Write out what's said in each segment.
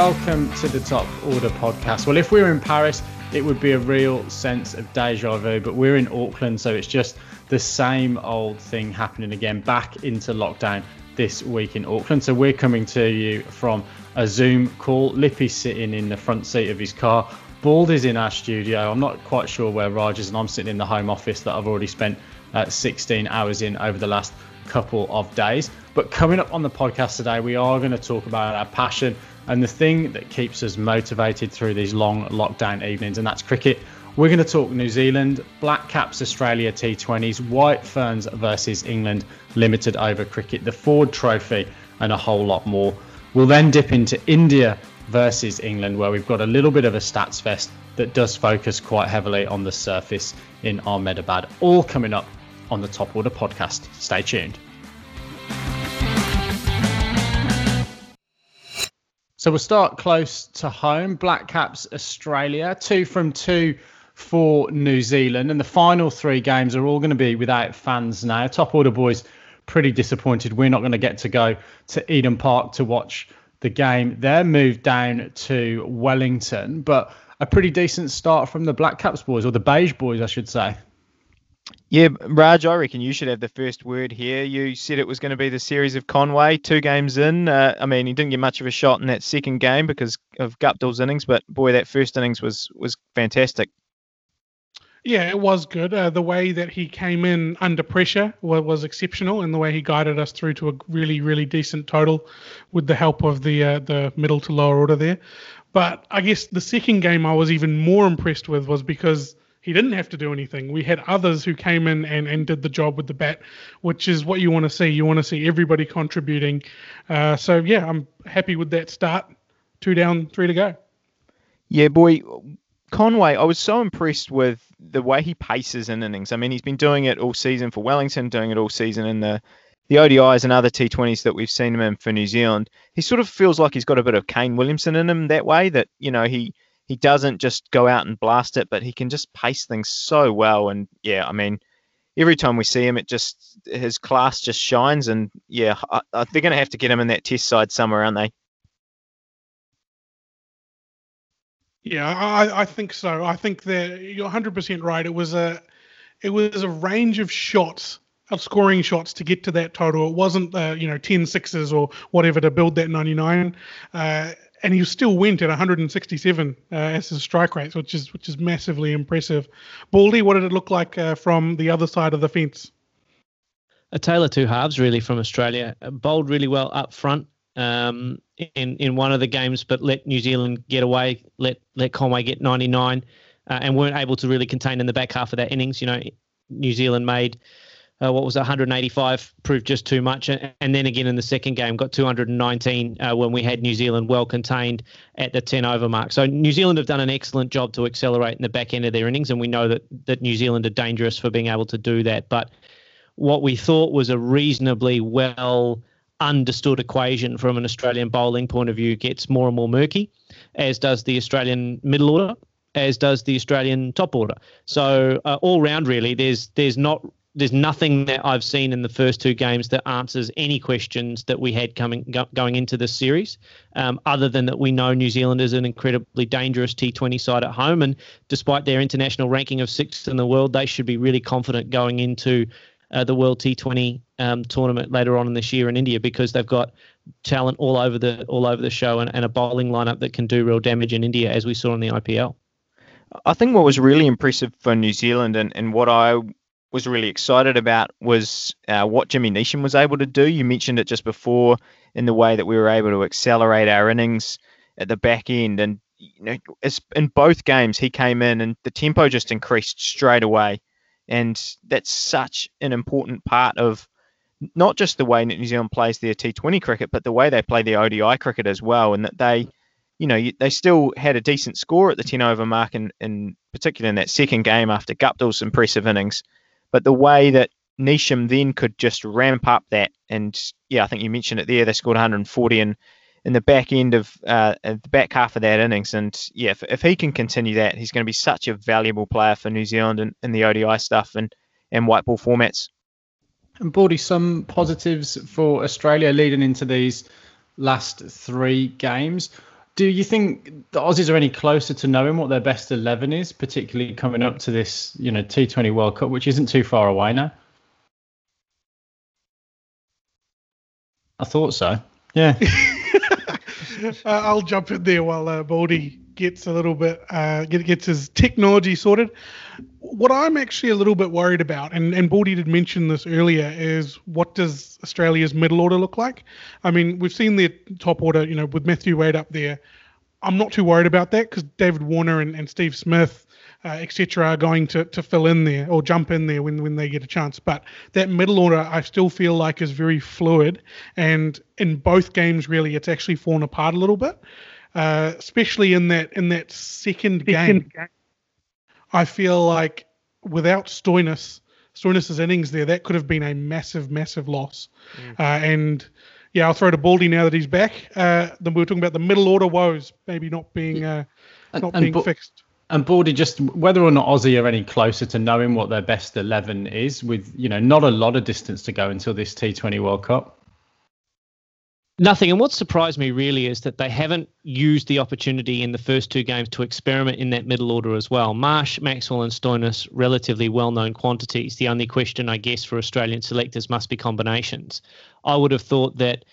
welcome to the Top Order podcast. Well, if we were in Paris, it would be a real sense of deja vu, but we're in Auckland, so it's just the same old thing happening again, back into lockdown this week in Auckland. So we're coming to you from a Zoom call. Lippy's sitting in the front seat of his car. Bald is in our studio. I'm not quite sure where Raj is, and I'm sitting in the home office that I've already spent uh, 16 hours in over the last couple of days. But coming up on the podcast today, we are going to talk about our passion and the thing that keeps us motivated through these long lockdown evenings, and that's cricket. We're going to talk New Zealand, Black Caps Australia T20s, White Ferns versus England limited over cricket, the Ford Trophy, and a whole lot more. We'll then dip into India versus England, where we've got a little bit of a stats fest that does focus quite heavily on the surface in Ahmedabad. All coming up on the Top Order podcast. Stay tuned. So we'll start close to home. Black Caps Australia, two from two for New Zealand. And the final three games are all going to be without fans now. Top Order boys pretty disappointed. We're not going to get to go to Eden Park to watch the game. They're moved down to Wellington, but a pretty decent start from the Black Caps boys, or the Beige boys, I should say. Yeah, Raj, I reckon you should have the first word here. You said it was going to be the series of Conway, two games in. Uh, I mean, he didn't get much of a shot in that second game because of Guptill's innings, but boy, that first innings was was fantastic. Yeah, it was good. Uh, the way that he came in under pressure was, was, exceptional, and the way he guided us through to a really, really decent total, with the help of the uh, the middle to lower order there. But I guess the second game I was even more impressed with was because he didn't have to do anything. We had others who came in and, and did the job with the bat, which is what you want to see. You want to see everybody contributing. Uh, so yeah, I'm happy with that start. Two down, three to go. Yeah, boy, Conway, I was so impressed with the way he paces in innings. I mean, he's been doing it all season for Wellington, doing it all season in the the ODIs and other T20s that we've seen him in for New Zealand. He sort of feels like he's got a bit of Kane Williamson in him that way. That you know he he doesn't just go out and blast it, but he can just pace things so well. And yeah, I mean, every time we see him, it just his class just shines. And yeah, I, I, they're going to have to get him in that test side somewhere, aren't they? Yeah, I, I think so. I think that you're 100% right. It was a it was a range of shots, of scoring shots to get to that total. It wasn't uh, you know 10 sixes or whatever to build that 99. Uh, and he still went at 167 uh, as his strike rate, which is which is massively impressive. Baldy, what did it look like uh, from the other side of the fence? A tale of two halves, really, from Australia. Bowled really well up front um, in in one of the games, but let New Zealand get away, let let Conway get 99, uh, and weren't able to really contain in the back half of that innings. You know, New Zealand made uh, what was 185 proved just too much, and then again in the second game got 219 uh, when we had New Zealand well contained at the 10 over mark. So New Zealand have done an excellent job to accelerate in the back end of their innings, and we know that that New Zealand are dangerous for being able to do that. But what we thought was a reasonably well understood equation from an Australian bowling point of view gets more and more murky, as does the Australian middle order, as does the Australian top order. So uh, all round, really, there's there's not there's nothing that I've seen in the first two games that answers any questions that we had coming go, going into this series, um, other than that we know New Zealand is an incredibly dangerous T20 side at home, and despite their international ranking of sixth in the world, they should be really confident going into uh, the World T20 um, tournament later on in this year in India because they've got talent all over the all over the show and, and a bowling lineup that can do real damage in India, as we saw in the IPL. I think what was really impressive for New Zealand and, and what I was really excited about was uh, what Jimmy Neesham was able to do. You mentioned it just before in the way that we were able to accelerate our innings at the back end, and you know, in both games he came in and the tempo just increased straight away, and that's such an important part of not just the way New Zealand plays their T20 cricket, but the way they play their ODI cricket as well, and that they. You know, they still had a decent score at the 10 over mark, in, in particular in that second game after Guptill's impressive innings but the way that Neesham then could just ramp up that, and yeah, I think you mentioned it there. They scored 140 in in the back end of uh, the back half of that innings, and yeah, if, if he can continue that, he's going to be such a valuable player for New Zealand in, in the ODI stuff and and white ball formats. And Baldy, some positives for Australia leading into these last three games. Do you think the Aussies are any closer to knowing what their best eleven is, particularly coming up to this, you know, T20 World Cup, which isn't too far away now? I thought so. Yeah. uh, I'll jump in there while uh, Baldy gets a little bit uh, get, gets his technology sorted. What I'm actually a little bit worried about, and and Baldy did mention this earlier, is what does Australia's middle order look like? I mean, we've seen their top order, you know, with Matthew Wade up there. I'm not too worried about that because David Warner and, and Steve Smith uh, etc., are going to, to fill in there or jump in there when, when they get a chance. But that middle order, I still feel like is very fluid. And in both games, really, it's actually fallen apart a little bit, uh, especially in that in that second, second game. I feel like without Stoinis, Stoinis's innings there, that could have been a massive, massive loss. Mm. Uh, and yeah, I'll throw to Baldy now that he's back. Uh, then we were talking about the middle order woes maybe not being uh, not and, being and, fixed. And Baldy, just whether or not Aussie are any closer to knowing what their best eleven is, with you know not a lot of distance to go until this T20 World Cup. Nothing. And what surprised me really is that they haven't used the opportunity in the first two games to experiment in that middle order as well. Marsh, Maxwell, and Stoinis, relatively well known quantities. The only question, I guess, for Australian selectors must be combinations. I would have thought that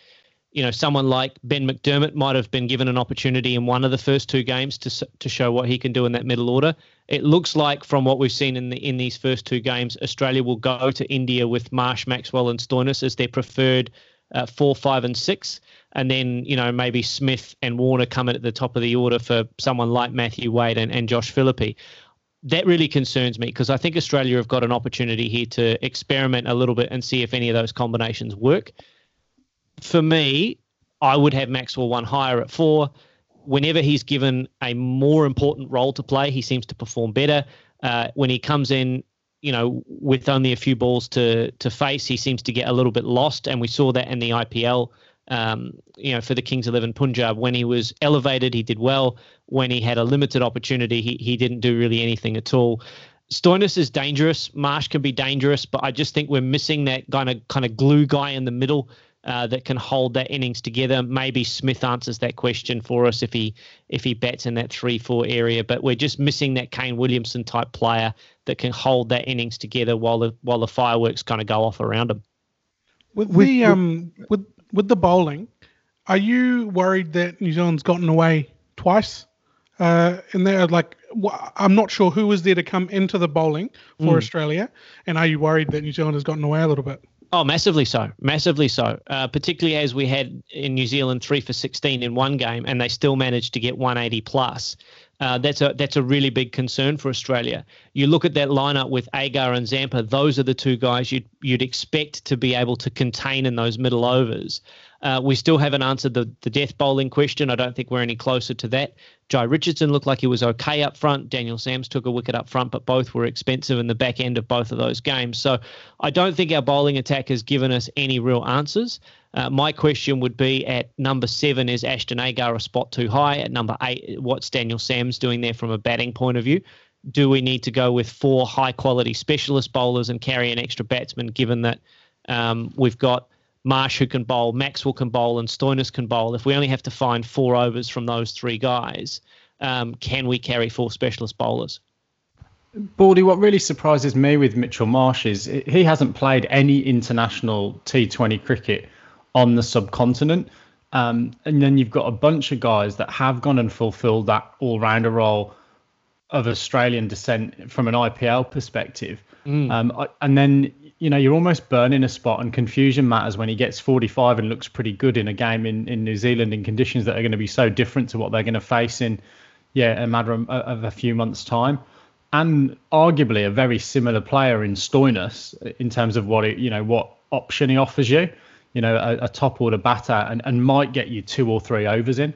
you know, someone like Ben McDermott might have been given an opportunity in one of the first two games to to show what he can do in that middle order. It looks like from what we've seen in the in these first two games, Australia will go to India with Marsh, Maxwell, and Stoinis as their preferred uh, four, five, and six, and then you know maybe Smith and Warner come in at the top of the order for someone like Matthew Wade and, and Josh Philippe that really concerns me because I think Australia have got an opportunity here to experiment a little bit and see if any of those combinations work for me, I would have Maxwell one higher at four. Whenever he's given a more important role to play, he seems to perform better. Uh, when he comes in, you know, with only a few balls to to face, he seems to get a little bit lost, and we saw that in the IPL. Um, you know, for the Kings Eleven Punjab, when he was elevated, he did well. When he had a limited opportunity, he he didn't do really anything at all. Stoinis is dangerous. Marsh can be dangerous, but I just think we're missing that kind of kind of glue guy in the middle uh, that can hold that innings together. Maybe Smith answers that question for us if he if he bats in that three four area. But we're just missing that Kane Williamson type player that can hold that innings together while the while the fireworks kind of go off around him. With, with the um with with the bowling, are you worried that New Zealand's gotten away twice? Uh, and they're like, I'm not sure who was there to come into the bowling for mm. Australia, and are you worried that New Zealand has gotten away a little bit? Oh, massively so, massively so. Uh, particularly as we had in New Zealand three for sixteen in one game, and they still managed to get 180 plus. Uh, that's a that's a really big concern for Australia. You look at that lineup with Agar and Zampa; those are the two guys you'd you'd expect to be able to contain in those middle overs. Uh, we still haven't answered the, the death bowling question. I don't think we're any closer to that. Jhye Richardson looked like he was okay up front. Daniel Sams took a wicket up front, but both were expensive in the back end of both of those games. So I don't think our bowling attack has given us any real answers. Uh, my question would be at number seven, is Ashton Agar a spot too high? At number eight, what's Daniel Sams doing there from a batting point of view? Do we need to go with four high quality specialist bowlers and carry an extra batsman given that um, we've got Marsh who can bowl, Maxwell can bowl, and Stoinis can bowl. If we only have to find four overs from those three guys, um, can we carry four specialist bowlers? Baldy, what really surprises me with Mitchell Marsh is he hasn't played any international T20 cricket on the subcontinent. Um, and then you've got a bunch of guys that have gone and fulfilled that all rounder role of Australian descent from an IPL perspective. Mm. Um, and then you know, you're almost burning a spot, and confusion matters when he gets 45 and looks pretty good in a game in, in New Zealand in conditions that are going to be so different to what they're going to face in, yeah, a matter of, of a few months' time. And arguably a very similar player in Stoinis in terms of what it, you know, what option he offers you. You know, a, a top order batter and, and might get you two or three overs in.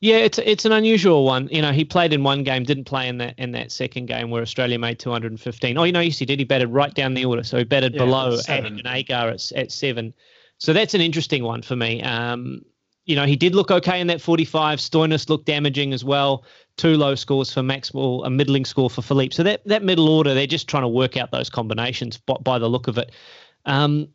Yeah, it's it's an unusual one. You know, he played in one game, didn't play in that in that second game where Australia made 215. Oh, you know, yes, he did. He batted right down the order, so he batted yeah, below Ashton Agar at, at seven. So that's an interesting one for me. Um, you know, he did look okay in that 45. Stoinis looked damaging as well. Two low scores for Maxwell, a middling score for Philippe. So that that middle order, they're just trying to work out those combinations by, by the look of it. Um,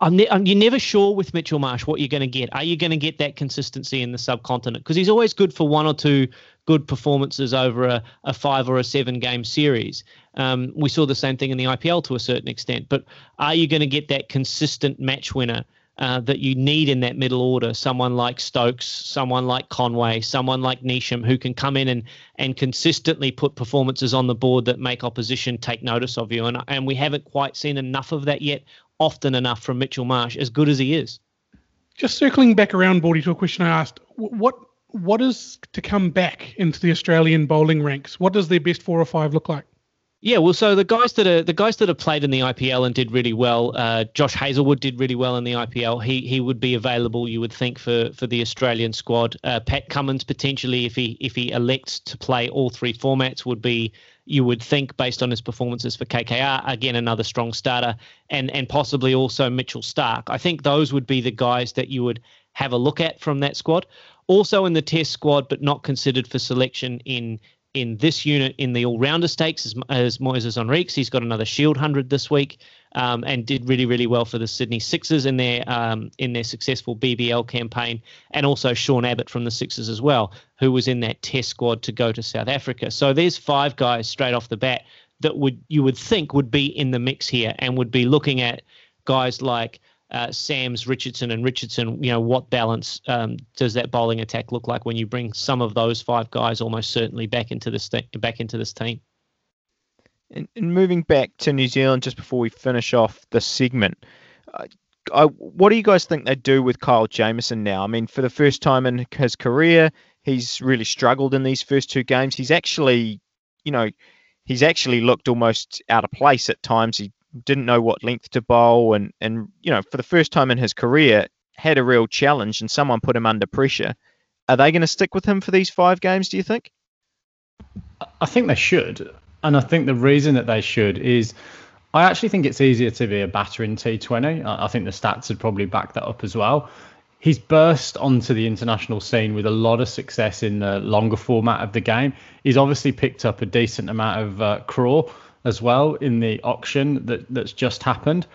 I'm, ne- I'm, you're never sure with Mitchell Marsh what you're going to get. Are you going to get that consistency in the subcontinent? Because he's always good for one or two good performances over a, a five or a seven game series. Um, we saw the same thing in the IPL to a certain extent. But are you going to get that consistent match winner uh, that you need in that middle order? Someone like Stokes, someone like Conway, someone like Neesham, who can come in and and consistently put performances on the board that make opposition take notice of you. And and we haven't quite seen enough of that yet often enough from Mitchell Marsh, as good as he is. Just circling back around, Baldy, to a question I asked. What what is to come back into the Australian bowling ranks? What does their best four or five look like? Yeah, well, so the guys that are the guys that have played in the IPL and did really well. Uh, Josh Hazlewood did really well in the IPL. He he would be available, you would think, for for the Australian squad. Uh, Pat Cummins potentially, if he if he elects to play all three formats, would be you would think based on his performances for KKR. Again, another strong starter, and and possibly also Mitchell Stark. I think those would be the guys that you would have a look at from that squad. Also in the Test squad, but not considered for selection in in this unit in the all-rounder stakes as, as Moises Henriques. He's got another Shield hundred this week, um, and did really really well for the Sydney Sixers in their um, in their successful BBL campaign, and also Sean Abbott from the Sixers as well, who was in that Test squad to go to South Africa. So there's five guys straight off the bat that would you would think would be in the mix here, and would be looking at guys like uh, Sams, Richardson, and Richardson, you know, what balance um, does that bowling attack look like when you bring some of those five guys almost certainly back into this th- back into this team? And, and, moving back to New Zealand, just before we finish off the segment, uh, I, what do you guys think they do with Kyle Jamieson now? I mean, for the first time in his career, he's really struggled in these first two games. He's actually, you know, he's actually looked almost out of place at times. He didn't know what length to bowl, and and you know for the first time in his career had a real challenge, and someone put him under pressure. Are they going to stick with him for these five games? Do you think? I think they should, and I think the reason that they should is. I actually think it's easier to be a batter in T20. I think the stats would probably back that up as well. He's burst onto the international scene with a lot of success in the longer format of the game. He's obviously picked up a decent amount of uh, crawl as well in the auction that that's just happened.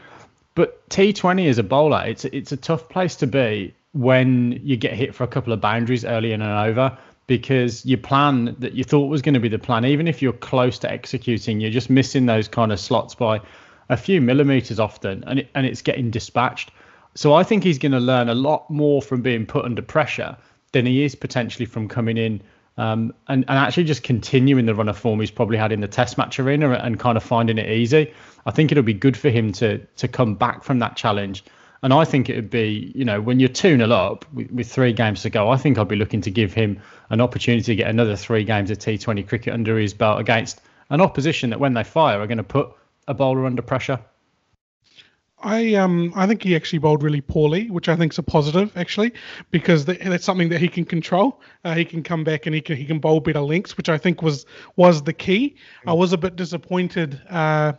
But T20 as a bowler, it's it's a tough place to be when you get hit for a couple of boundaries early in and over because your plan that you thought was going to be the plan, even if you're close to executing, you're just missing those kind of slots by a few millimeters often, and it, and it's getting dispatched. So I think he's going to learn a lot more from being put under pressure than he is potentially from coming in um, and, and actually just continuing the run of form he's probably had in the test match arena and kind of finding it easy. I think it'll be good for him to to come back from that challenge. And I think it would be, you know, when you're 2 0 up with, with three games to go, I think I'd be looking to give him an opportunity to get another three games of T20 cricket under his belt against an opposition that, when they fire, are going to put a bowler under pressure. I um I think he actually bowled really poorly, which I think is a positive actually, because that's something that he can control. Uh, he can come back and he can he can bowl better lengths, which I think was was the key. I was a bit disappointed uh,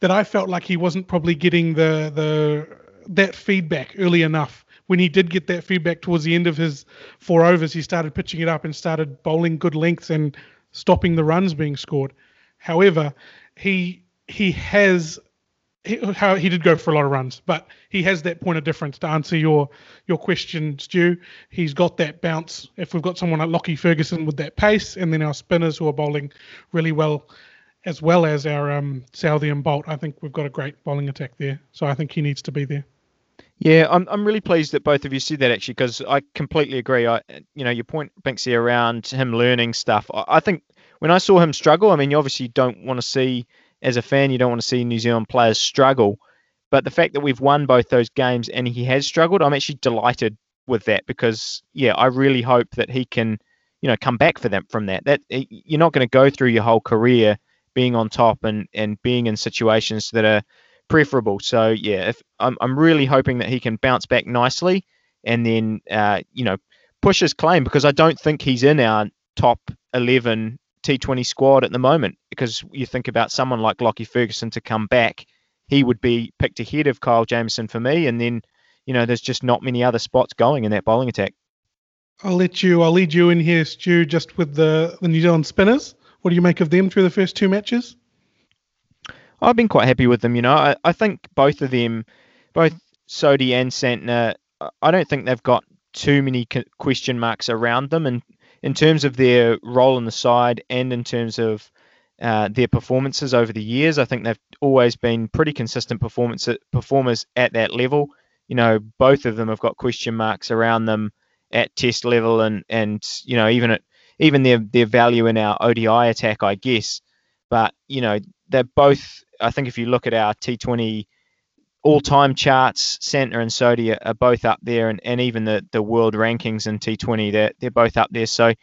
that I felt like he wasn't probably getting the the that feedback early enough. When he did get that feedback towards the end of his four overs, he started pitching it up and started bowling good lengths and stopping the runs being scored. However, he he has he, how he did go for a lot of runs, but he has that point of difference to answer your your question, Stu. He's got that bounce. If we've got someone like Lockie Ferguson with that pace, and then our spinners who are bowling really well, as well as our um, and Boult, I think we've got a great bowling attack there. So I think he needs to be there. Yeah, I'm I'm really pleased that both of you said that actually because I completely agree. I you know your point Binksy around him learning stuff. I, I think when I saw him struggle, I mean you obviously don't want to see as a fan, you don't want to see New Zealand players struggle. But the fact that we've won both those games and he has struggled, I'm actually delighted with that because yeah, I really hope that he can, you know, come back for them from that. That you're not going to go through your whole career being on top and and being in situations that are preferable. So yeah, if I'm I'm really hoping that he can bounce back nicely and then uh, you know push his claim because I don't think he's in our top 11 T20 squad at the moment because you think about someone like Lockie Ferguson to come back, he would be picked ahead of Kyle Jamieson for me, and then you know there's just not many other spots going in that bowling attack. I'll let you. I'll lead you in here, Stu, just with the the New Zealand spinners. What do you make of them through the first two matches? I've been quite happy with them. You know, I, I think both of them both Sodhi and Santner, I don't think they've got too many question marks around them, and in terms of their role in the side and in terms of uh, their performances over the years, I think they've always been pretty consistent performance performers at that level. You know, both of them have got question marks around them at test level, and and you know even at even their their value in our ODI attack, I guess. But you know, they're both. I think if you look at our T20 all-time charts, Santner and Sodhi are, are, both up there, and, and even the, the world rankings in T20, they're they're both up there. So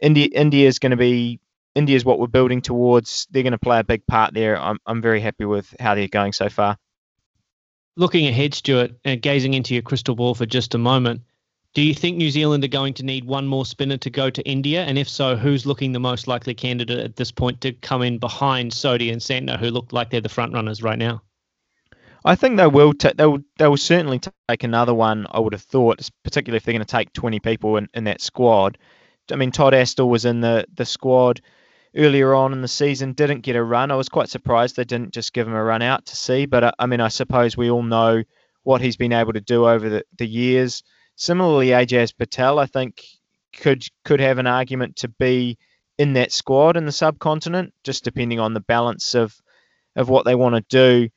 India India is going to be India is what we're building towards. They're going to play a big part there. I'm I'm very happy with how they're going so far. Looking ahead, Stuart, and gazing into your crystal ball for just a moment, do you think New Zealand are going to need one more spinner to go to India? And if so, who's looking the most likely candidate at this point to come in behind Sodhi and Santner, who look like they're the front runners right now? I think they will. They will. They will certainly take another one. I would have thought, particularly if they're going to take 20 people in, in that squad. I mean, Todd Astle was in the the squad earlier on in the season, didn't get a run. I was quite surprised they didn't just give him a run out to see. But uh, I mean, I suppose we all know what he's been able to do over the, the years. Similarly, Ajaz Patel, I think, could could have an argument to be in that squad in the subcontinent, just depending on the balance of of what they want to do.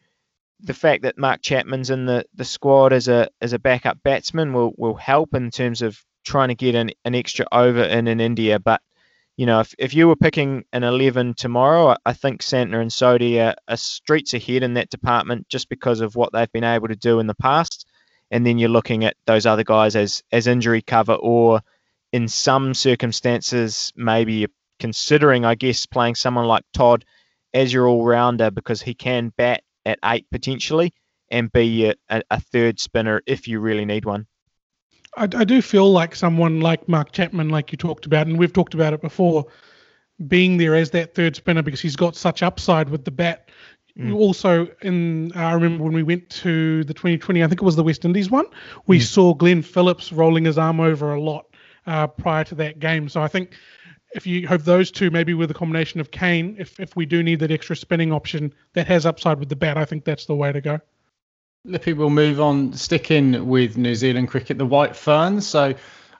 The fact that Mark Chapman's in the, the squad as a as a backup batsman will, will help in terms of trying to get an, an extra over in in India. But you know, if, if you were picking an 11 tomorrow, I think Santner and Sodhi are, are streets ahead in that department just because of what they've been able to do in the past and then you're looking at those other guys as as injury cover or in some circumstances maybe you're considering I guess playing someone like Todd as your all rounder because he can bat at eight potentially and be a, a third spinner if you really need one. I, I, do feel like someone like Mark Chapman, like you talked about, and we've talked about it before, being there as that third spinner because he's got such upside with the bat. Mm. Also, in I remember when we went to the 2020, I think it was the West Indies one, we mm. saw Glenn Phillips rolling his arm over a lot uh, prior to that game. So I think if you have those two, maybe with a combination of Kane, if if we do need that extra spinning option that has upside with the bat, I think that's the way to go. Lippy will move on, sticking with New Zealand cricket, the White Ferns. So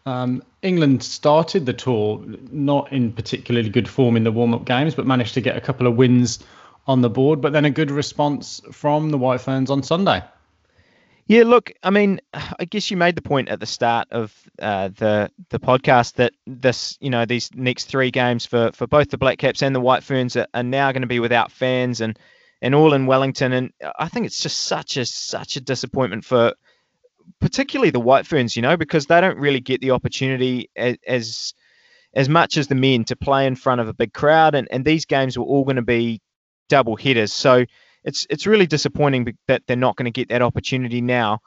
um, England started the tour not in particularly good form in the warm-up games, but managed to get a couple of wins on the board, but then a good response from the White Ferns on Sunday. Yeah, look, I mean, I guess you made the point at the start of uh, the the podcast that this, you know, these next three games for, for both the Black Caps and the White Ferns are, are now going to be without fans and and all in Wellington, and I think it's just such a such a disappointment for particularly the White Ferns, you know, because they don't really get the opportunity as, as as much as the men to play in front of a big crowd, and, and these games were all going to be double headers. So it's it's really disappointing that they're not going to get that opportunity now.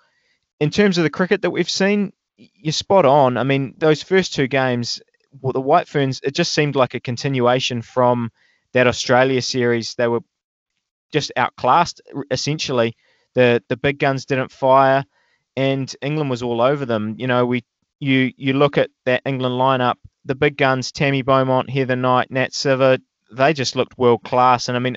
In terms of the cricket that we've seen, you're spot on. I mean, those first two games, well, the White Ferns, it just seemed like a continuation from that Australia series. They were just outclassed essentially. The the big guns didn't fire, and England was all over them. You know, we you you look at that England lineup, the big guns, Tammy Beaumont, Heather Knight, Nat Sciver, they just looked world class. And I mean,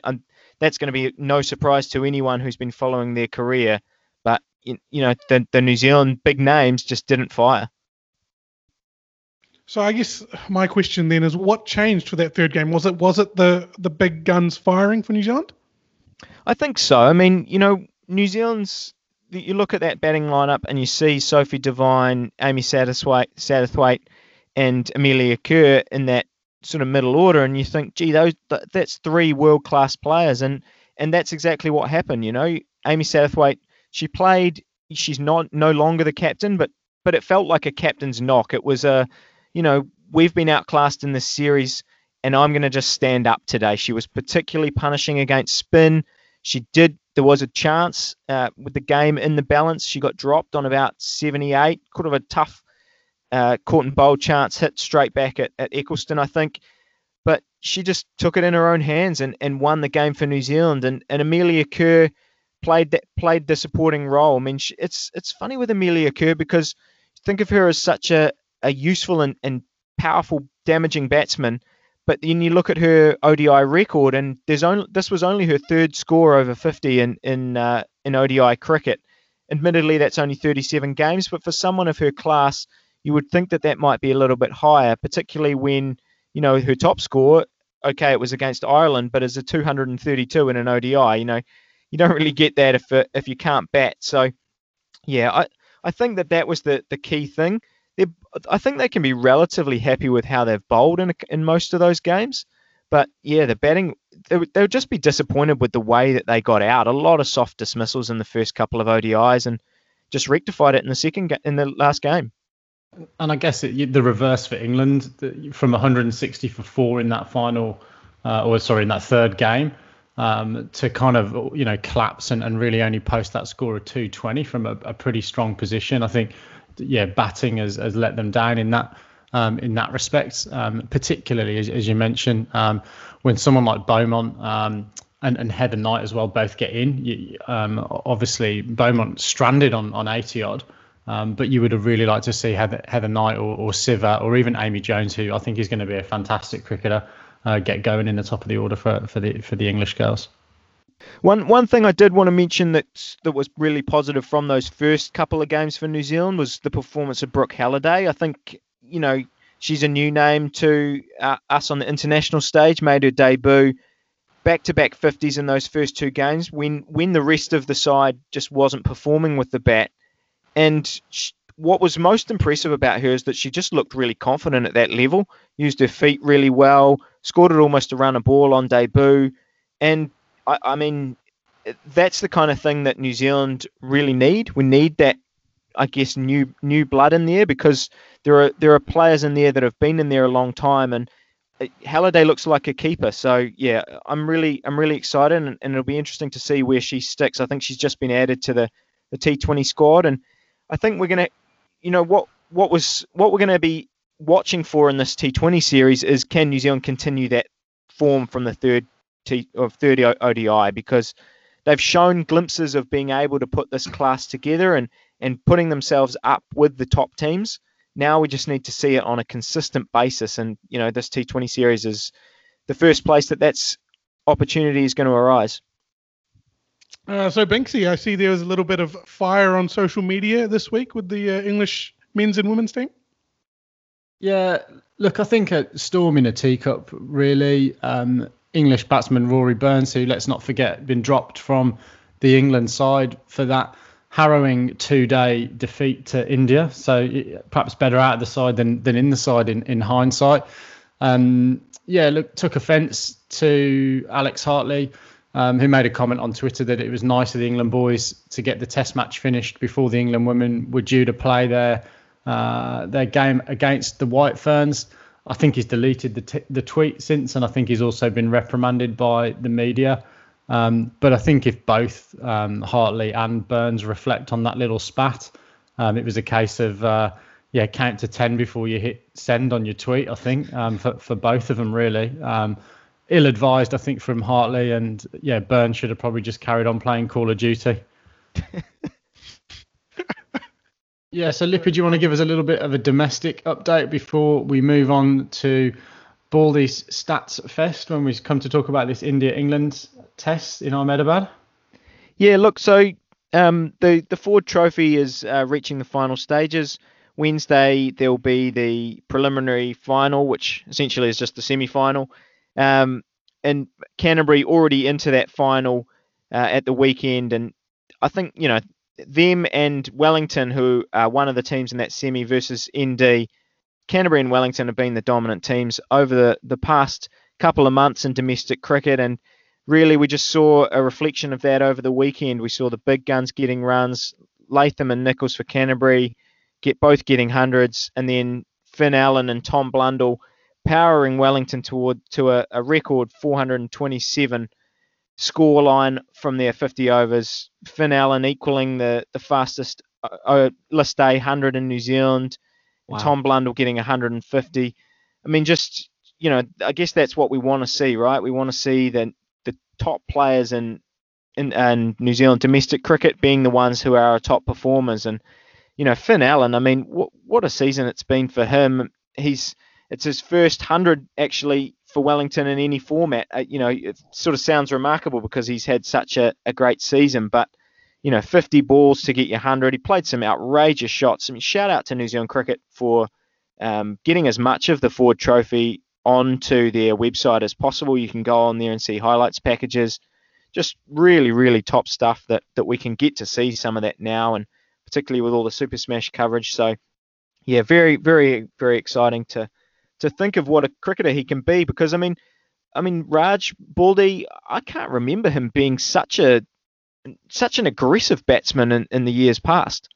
that's going to be no surprise to anyone who's been following their career. But you know, the, the New Zealand big names just didn't fire. So I guess my question then is, what changed for that third game? Was it was it the the big guns firing for New Zealand? I think so. I mean, you know, New Zealand's. You look at that batting lineup and you see Sophie Devine, Amy Satterthwaite, Satterthwaite and Amelia Kerr in that sort of middle order, and you think, gee, those that's three world class players, and and that's exactly what happened. You know, Amy Satterthwaite, she played. She's not no longer the captain, but but it felt like a captain's knock. It was a, you know, we've been outclassed in this series, and I'm going to just stand up today. She was particularly punishing against spin. She did. There was a chance uh, with the game in the balance. She got dropped on about 78. Could have a tough uh, caught and bowl chance hit straight back at, at Ecclestone, I think. But she just took it in her own hands and, and won the game for New Zealand. And, and Amelia Kerr played that played the supporting role. I mean, she, it's it's funny with Amelia Kerr because think of her as such a, a useful and, and powerful damaging batsman. But then you look at her ODI record, and there's only this was only her third score over 50 in in uh, in ODI cricket admittedly, that's only 37 games, but for someone of her class, you would think that that might be a little bit higher, particularly when, you know, her top score, okay, it was against Ireland, but as a 232 in an ODI, you know, you don't really get that if it, if you can't bat. So, yeah, I, I think that that was the, the key thing. They're, I think they can be relatively happy with how they've bowled in, in most of those games. But yeah, the batting, they, they just be disappointed with the way that they got out. A lot of soft dismissals in the first couple of ODIs and just rectified it in the second in the last game. And I guess it, the reverse for England from 160 for four in that final, uh, or sorry, in that third game, um, to kind of you know collapse and, and really only post that score of 220 from a, a pretty strong position. I think, yeah, batting has, has let them down in that um, in that respect, um, particularly as, as, you mentioned, um, when someone like Beaumont um, and, and Heather Knight as well both get in. You, um, obviously, Beaumont stranded on, on 80 odd, um, but you would have really liked to see Heather, Heather Knight or, or Sciver or even Amy Jones, who I think is going to be a fantastic cricketer, uh, get going in the top of the order for, for the for the English girls. One one thing I did want to mention that that was really positive from those first couple of games for New Zealand was the performance of Brooke Halliday. I think you know, she's a new name to uh, us on the international stage, made her debut back to back 50s in those first two games when when the rest of the side just wasn't performing with the bat. And she, what was most impressive about her is that she just looked really confident at that level, used her feet really well, scored it almost a run a ball on debut. And I, I mean, that's the kind of thing that New Zealand really need. We need that I guess new new blood in there because there are there are players in there that have been in there a long time and uh, Halliday looks like a keeper. So yeah, I'm really I'm really excited and, and, it'll be interesting to see where she sticks. I think she's just been added to the the T20 squad and I think we're gonna you know what what was what we're gonna be watching for in this T20 series is can New Zealand continue that form from the third T of 30 ODI because they've shown glimpses of being able to put this class together and and putting themselves up with the top teams. Now we just need to see it on a consistent basis, and you know this T20 series is the first place that that's opportunity is going to arise. Uh, so Binksy, I see there was a little bit of fire on social media this week with the uh, English men's and women's team. Yeah, look, I think a storm in a teacup, really. Um, English batsman Rory Burns, who let's not forget, been dropped from the England side for that harrowing two-day defeat to India. So perhaps better out of the side than than in the side in in hindsight. Um, yeah, look, took offence to Alex Hartley, um, who made a comment on Twitter that it was nice of the England boys to get the Test match finished before the England women were due to play their uh, their game against the White Ferns. I think he's deleted the t- the tweet since, and I think he's also been reprimanded by the media. Um, but I think if both um, Hartley and Burns reflect on that little spat, um, it was a case of uh, yeah, count to ten before you hit send on your tweet. I think um, for for both of them really. Ill advised, I think, from Hartley, and yeah, Burns should have probably just carried on playing Call of Duty. yeah, so Lippy, do you want to give us a little bit of a domestic update before we move on to Baldy's Stats Fest when we come to talk about this India England test in Ahmedabad? Yeah, look, so um, the the Ford Trophy is uh, reaching the final stages. Wednesday there will be the preliminary final, which essentially is just the semi final. Um, and Canterbury already into that final uh, at the weekend, and I think you know them and Wellington, who are one of the teams in that semi versus ND Canterbury and Wellington have been the dominant teams over the, the past couple of months in domestic cricket, and really we just saw a reflection of that over the weekend. We saw the big guns getting runs, Latham and Nicholls for Canterbury, get both getting hundreds, and then Finn Allen and Tom Blundell powering Wellington toward to a, a record 427 scoreline from their 50 overs. Finn Allen equaling the the fastest uh, uh List A 100 in New Zealand. Wow. Tom Blundell getting 150. I mean, just you know, I guess that's what we want to see, right? We want to see the the top players in in, in New Zealand domestic cricket being the ones who are our top performers. And you know, Finn Allen. I mean, what what a season it's been for him. He's it's his first hundred actually for Wellington in any format. Uh, you know, it sort of sounds remarkable because he's had such a, a great season, but you know, 50 balls to get your 100. He played some outrageous shots. I mean, shout out to New Zealand Cricket for um, getting as much of the Ford Trophy onto their website as possible. You can go on there and see highlights packages. Just really, really top stuff that, that we can get to see some of that now, and particularly with all the Super Smash coverage. So, yeah, very, very, very exciting to to think of what a cricketer he can be. Because I mean, I mean, Raj Baldy, I can't remember him being such a such an aggressive batsman in, in the years past.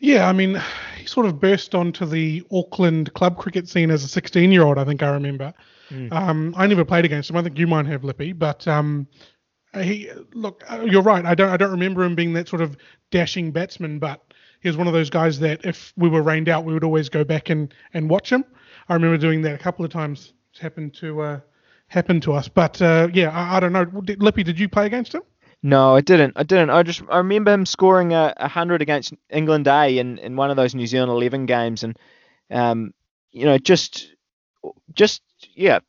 Yeah, I mean, he sort of burst onto the Auckland club cricket scene as a 16 year old, I think I remember. Mm. Um, I never played against him. I think you might have, Lippy, but um, he look, uh, you're right. I don't I don't remember him being that sort of dashing batsman, but he was one of those guys that if we were rained out, we would always go back and, and watch him. I remember doing that a couple of times. It's happened to uh, happen to us, but uh, yeah, I, I, don't know. Lippy, did you play against him? No, I didn't. I didn't. I just I remember him scoring a, a hundred against England A in, in one of those New Zealand Eleven games, and um, you know, just just yeah,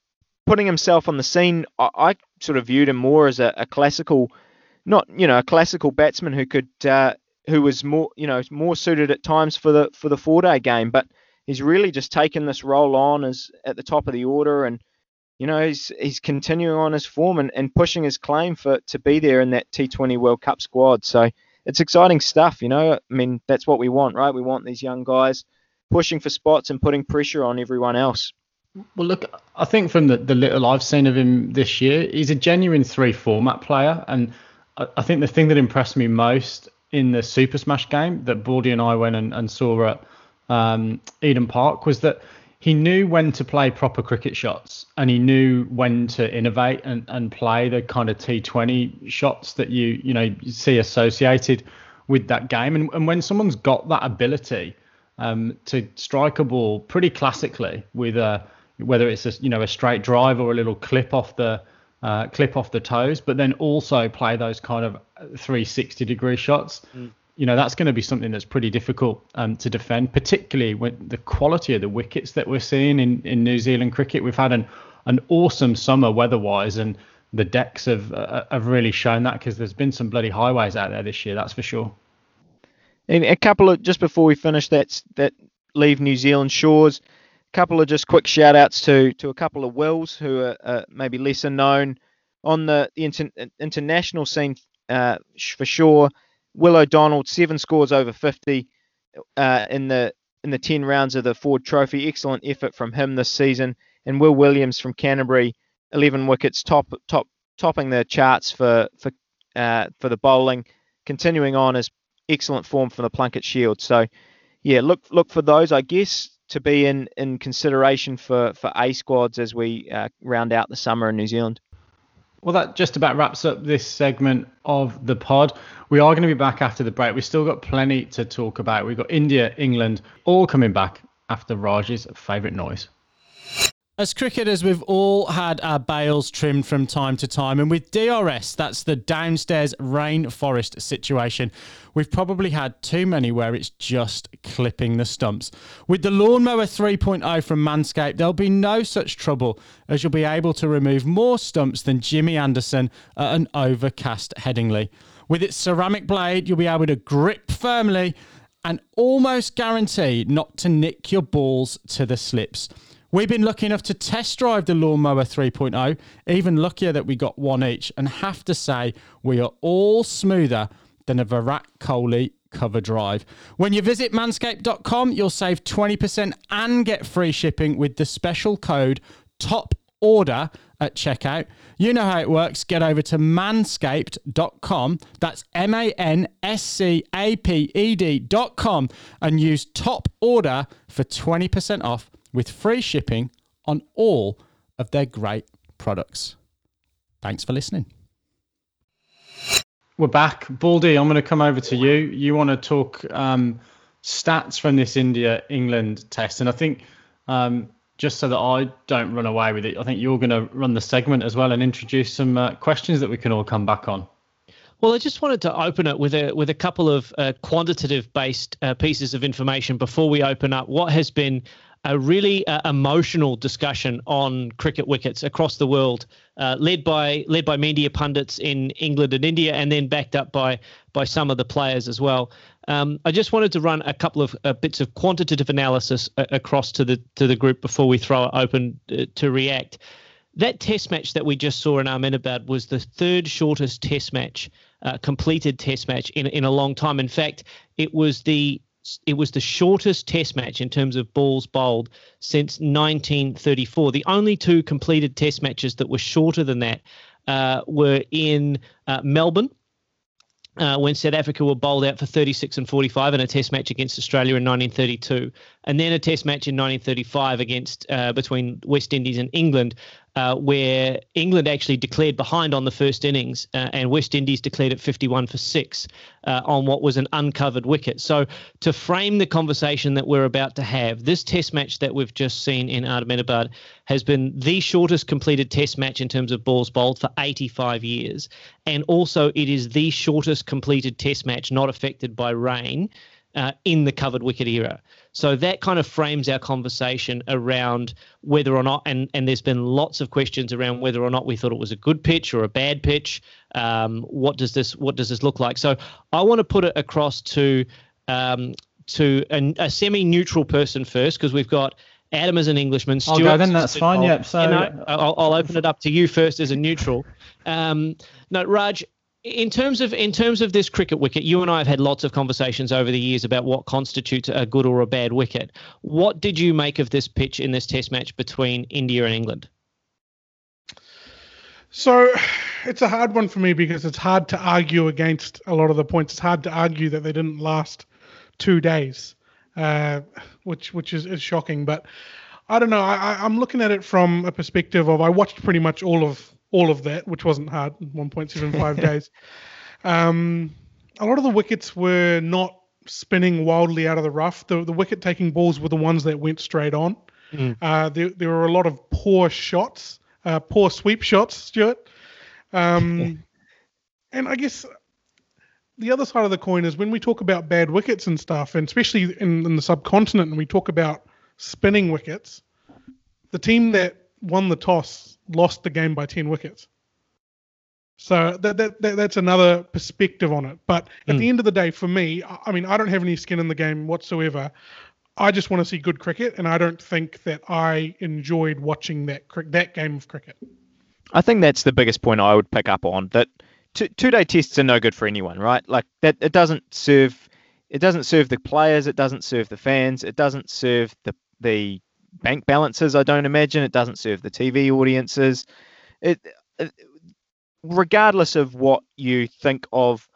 putting himself on the scene. I, I sort of viewed him more as a, a, classical, not you know, a classical batsman who could uh, who was more you know more suited at times for the for the four day game, but he's really just taken this role on as at the top of the order and you know, he's he's continuing on his form and, and pushing his claim for to be there in that T20 World Cup squad. So it's exciting stuff, you know. I mean, that's what we want, right? We want these young guys pushing for spots and putting pressure on everyone else. Well, look, I think from the, the little I've seen of him this year, he's a genuine three format player. And I, I think the thing that impressed me most in the Super Smash game that Baldy and I went and, and saw at um, Eden Park was that he knew when to play proper cricket shots and he knew when to innovate and, and play the kind of T20 shots that you you know see associated with that game. And, and when someone's got that ability um, to strike a ball pretty classically with a whether it's a you know a straight drive or a little clip off the uh, clip off the toes, but then also play those kind of 360 degree shots. Mm you know that's going to be something that's pretty difficult um, to defend, particularly with the quality of the wickets that we're seeing in, in New Zealand cricket. We've had an an awesome summer weather-wise, and the decks have uh, have really shown that because there's been some bloody highways out there this year, that's for sure. And a couple of just before we finish that that leave New Zealand shores, couple of just quick shout outs to to a couple of wills who are uh, maybe lesser known on the the inter- international scene uh, for sure. Will O'Donnell, seven scores over 50 uh, in the in the 10 rounds of the Ford Trophy. Excellent effort from him this season. And Will Williams from Canterbury, 11 wickets, top top topping the charts for for uh, for the bowling. Continuing on as excellent form from the Plunket Shield. So, yeah, look look for those, I guess, to be in in consideration for for A squads as we uh, round out the summer in New Zealand. Well, that just about wraps up this segment of the pod. We are going to be back after the break. We've still got plenty to talk about. We've got India, England, all coming back after Raj's favourite noise. As cricketers, we've all had our bails trimmed from time to time, and with DRS, that's the downstairs rainforest situation, we've probably had too many where it's just clipping the stumps. With the Lawnmower 3.0 from Manscaped, there'll be no such trouble as you'll be able to remove more stumps than Jimmy Anderson at an overcast Headingley. With its ceramic blade, you'll be able to grip firmly and almost guarantee not to nick your balls to the slips. We've been lucky enough to test drive the Lawnmower 3.0, even luckier that we got one each, and have to say we are all smoother than a Virat Kohli cover drive. When you visit manscaped.com, you'll save 20% and get free shipping with the special code TOP order at checkout. You know how it works. Get over to manscaped.com. That's M A N S C A P E D.com and use top order for 20% off with free shipping on all of their great products. Thanks for listening. We're back. Baldy, I'm going to come over to you. You want to talk um, stats from this India England test. And I think um, just so that I don't run away with it, I think you're going to run the segment as well and introduce some uh, questions that we can all come back on. Well, I just wanted to open it with a with a couple of uh, quantitative based uh, pieces of information before we open up what has been a really uh, emotional discussion on cricket wickets across the world, uh, led by led by media pundits in England and India, and then backed up by by some of the players as well. Um, I just wanted to run a couple of uh, bits of quantitative analysis uh, across to the to the group before we throw it open uh, to react. That test match that we just saw in Ahmedabad was the third shortest test match, uh, completed test match in in a long time. In fact, it was the it was the shortest test match in terms of balls bowled since 1934. The only two completed test matches that were shorter than that uh, were in uh, Melbourne. Uh, when South Africa were bowled out for 36 and 45 in a test match against Australia in 1932, and then a test match in 1935 against uh, between West Indies and England, uh, where England actually declared behind on the first innings, uh, and West Indies declared at 51 for six uh, on what was an uncovered wicket. So, to frame the conversation that we're about to have, this Test match that we've just seen in Ahmedabad has been the shortest completed Test match in terms of balls bowled for 85 years, and also it is the shortest completed Test match not affected by rain uh, in the covered wicket era. So that kind of frames our conversation around whether or not, and, and there's been lots of questions around whether or not we thought it was a good pitch or a bad pitch. Um, what does this what does this look like? So I want to put it across to um, to a, a semi-neutral person first because we've got Adam as an Englishman. Stuart go then. That's fine. Yep. So you know, I'll, I'll, open it up to you first as a neutral. Um, no, Raj, in terms of in terms of this cricket wicket, you and I have had lots of conversations over the years about what constitutes a good or a bad wicket. What did you make of this pitch in this Test match between India and England? So, it's a hard one for me because it's hard to argue against a lot of the points. It's hard to argue that they didn't last two days, uh, which which is, is shocking. But I don't know. I, I'm looking at it from a perspective of I watched pretty much all of all of that, which wasn't hard, 1.75 days. Um, a lot of the wickets were not spinning wildly out of the rough. The, the wicket taking balls were the ones that went straight on. Mm. Uh, there, there were a lot of poor shots, uh, poor sweep shots, Stuart. Um, and I guess the other side of the coin is when we talk about bad wickets and stuff, and especially in, in the subcontinent, and we talk about spinning wickets, the team that won the toss lost the game by 10 wickets. So that, that, that that's another perspective on it. But at mm. the end of the day, for me, I mean, I don't have any skin in the game whatsoever. I just want to see good cricket, and I don't think that I enjoyed watching that that game of cricket. I think that's the biggest point I would pick up on. That two, two day tests are no good for anyone, right? Like that, it doesn't serve it doesn't serve the players, it doesn't serve the fans, it doesn't serve the the bank balances. I don't imagine it doesn't serve the TV audiences. It, it regardless of what you think of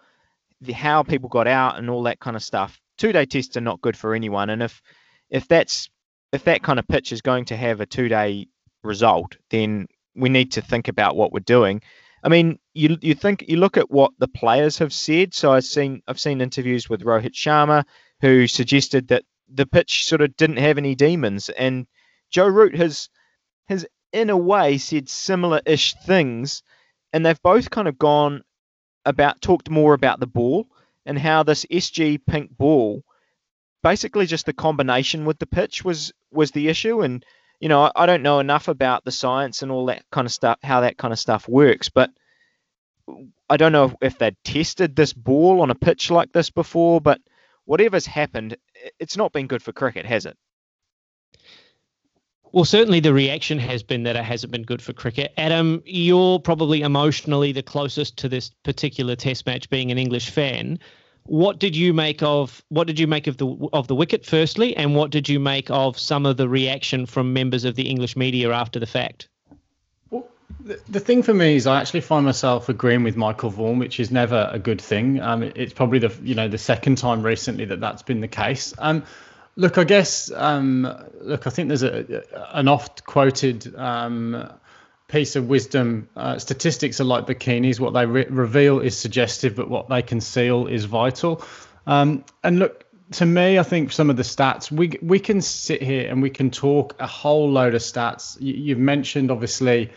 the how people got out and all that kind of stuff, two day tests are not good for anyone. And if if that's if that kind of pitch is going to have a two day result, then we need to think about what we're doing. I mean, you you think you look at what the players have said. So I've seen I've seen interviews with Rohit Sharma who suggested that the pitch sort of didn't have any demons. And Joe Root has has in a way said similar-ish things, and they've both kind of gone about talked more about the ball and how this SG pink ball, basically just the combination with the pitch was was the issue. And you know, I, I don't know enough about the science and all that kind of stuff, how that kind of stuff works, but I don't know if they'd tested this ball on a pitch like this before, but whatever's happened, it's not been good for cricket, has it? Well, certainly the reaction has been that it hasn't been good for cricket. Adam, you're probably emotionally the closest to this particular Test match, being an English fan. What did you make of what did you make of the of the wicket firstly, and what did you make of some of the reaction from members of the English media after the fact? The, thing for me is I actually find myself agreeing with Michael Vaughan, which is never a good thing. Um, it's probably the you know the second time recently that that's been the case. Um, look, I guess um, look, I think there's a an oft quoted um, piece of wisdom. Uh, statistics are like bikinis; what they re- reveal is suggestive, but what they conceal is vital. Um, and look, to me, I think some of the stats we we can sit here and we can talk a whole load of stats. You, you've mentioned obviously